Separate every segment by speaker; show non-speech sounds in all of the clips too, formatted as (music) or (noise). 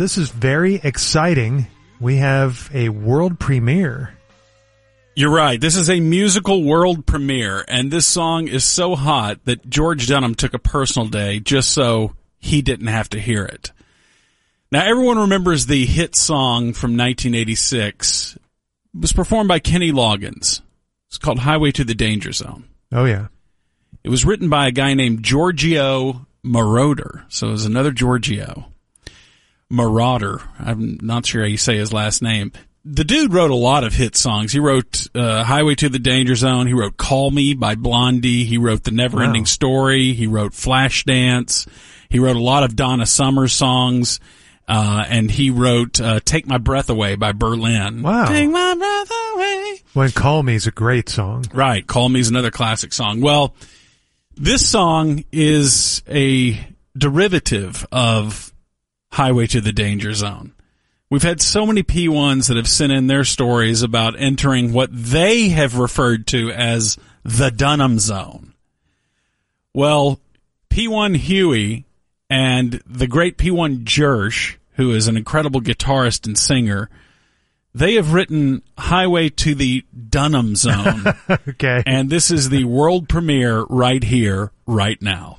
Speaker 1: this is very exciting. We have a world premiere.
Speaker 2: You're right. This is a musical world premiere, and this song is so hot that George Dunham took a personal day just so he didn't have to hear it. Now, everyone remembers the hit song from 1986. It was performed by Kenny Loggins. It's called Highway to the Danger Zone.
Speaker 1: Oh, yeah.
Speaker 2: It was written by a guy named Giorgio Moroder. So it was another Giorgio. Marauder. I'm not sure how you say his last name. The dude wrote a lot of hit songs. He wrote uh, Highway to the Danger Zone. He wrote Call Me by Blondie. He wrote The Never Ending
Speaker 1: Wow.
Speaker 2: Story. He wrote Flashdance. He wrote a lot of Donna Summer songs. Uh, and he wrote uh, Take My Breath Away by Berlin.
Speaker 1: Wow.
Speaker 2: Take my breath away.
Speaker 1: When Call Me is a great song.
Speaker 2: Right. Call Me is another classic song. Well, this song is a derivative of Highway to the Danger Zone. We've had so many P1s that have sent in their stories about entering what they have referred to as the Dunham Zone. Well, P1 Huey and the great P1 Jersh, who is an incredible guitarist and singer, they have written Highway to the Dunham Zone. (laughs)
Speaker 1: Okay.
Speaker 2: and this is the world premiere right here, right now.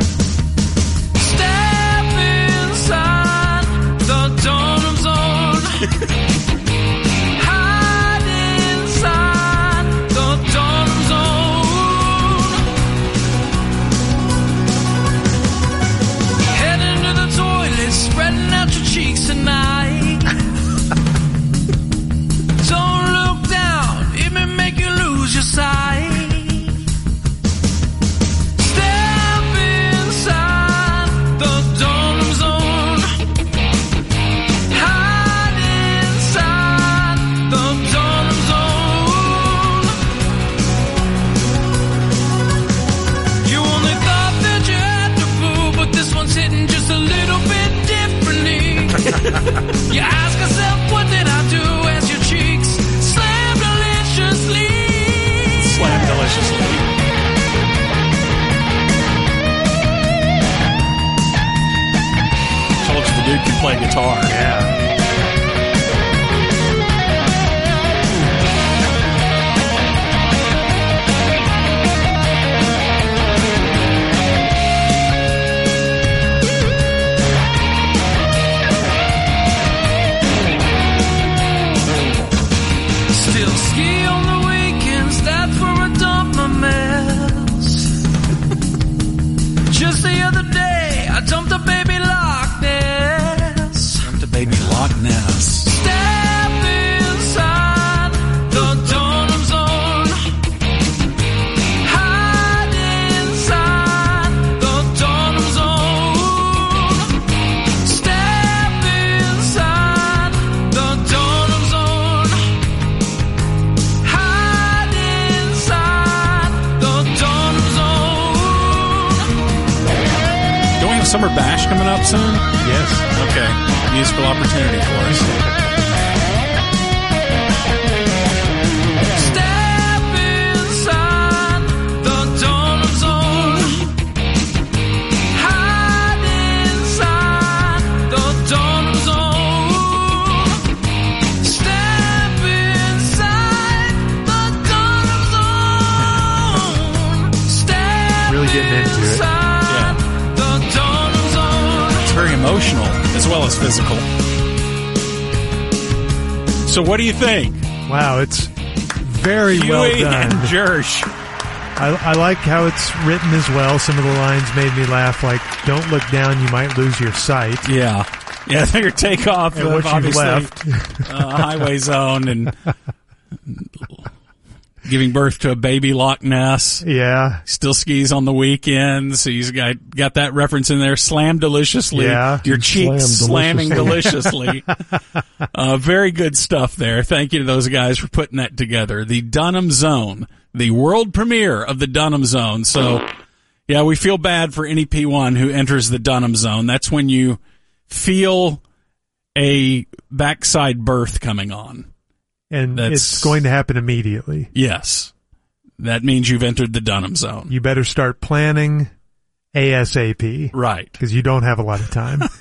Speaker 2: play guitar.
Speaker 1: yeah. (laughs)
Speaker 3: Just the other
Speaker 2: Summer Bash coming up soon?
Speaker 1: Yes.
Speaker 2: Okay. Musical opportunity for us.
Speaker 3: Step inside the Dunham Zone. Hide inside the Dunham Zone. Step inside the Dunham Zone. Step
Speaker 1: Really getting into it.
Speaker 2: It's very emotional as well as physical. So what do you think?
Speaker 1: Wow, it's very well done.
Speaker 2: and Jersh.
Speaker 1: I, I like how it's written as well. Some of the lines made me laugh, like "Don't look down, you might lose your sight."
Speaker 2: Yeah. Yeah, (laughs) their takeoff
Speaker 1: And what you've left.
Speaker 2: uh, highway zone and (laughs) giving birth to a baby Loch Ness.
Speaker 1: Yeah.
Speaker 2: Still skis on the weekends. He's got got that reference in there. Slam deliciously.
Speaker 1: Yeah.
Speaker 2: Your cheeks
Speaker 4: Slam
Speaker 2: slamming (laughs) deliciously. uh, very good stuff there. Thank you to those guys for putting that together. The Dunham Zone, the world premiere of the Dunham Zone. So, yeah, we feel bad for any P1 who enters the Dunham Zone. That's when you feel a backside birth coming on.
Speaker 1: And
Speaker 2: That's-
Speaker 1: it's going to happen immediately.
Speaker 2: Yes. That means you've entered the Dunham Zone.
Speaker 1: You better start planning ASAP
Speaker 2: Right.
Speaker 1: because you don't have a lot of time. (laughs)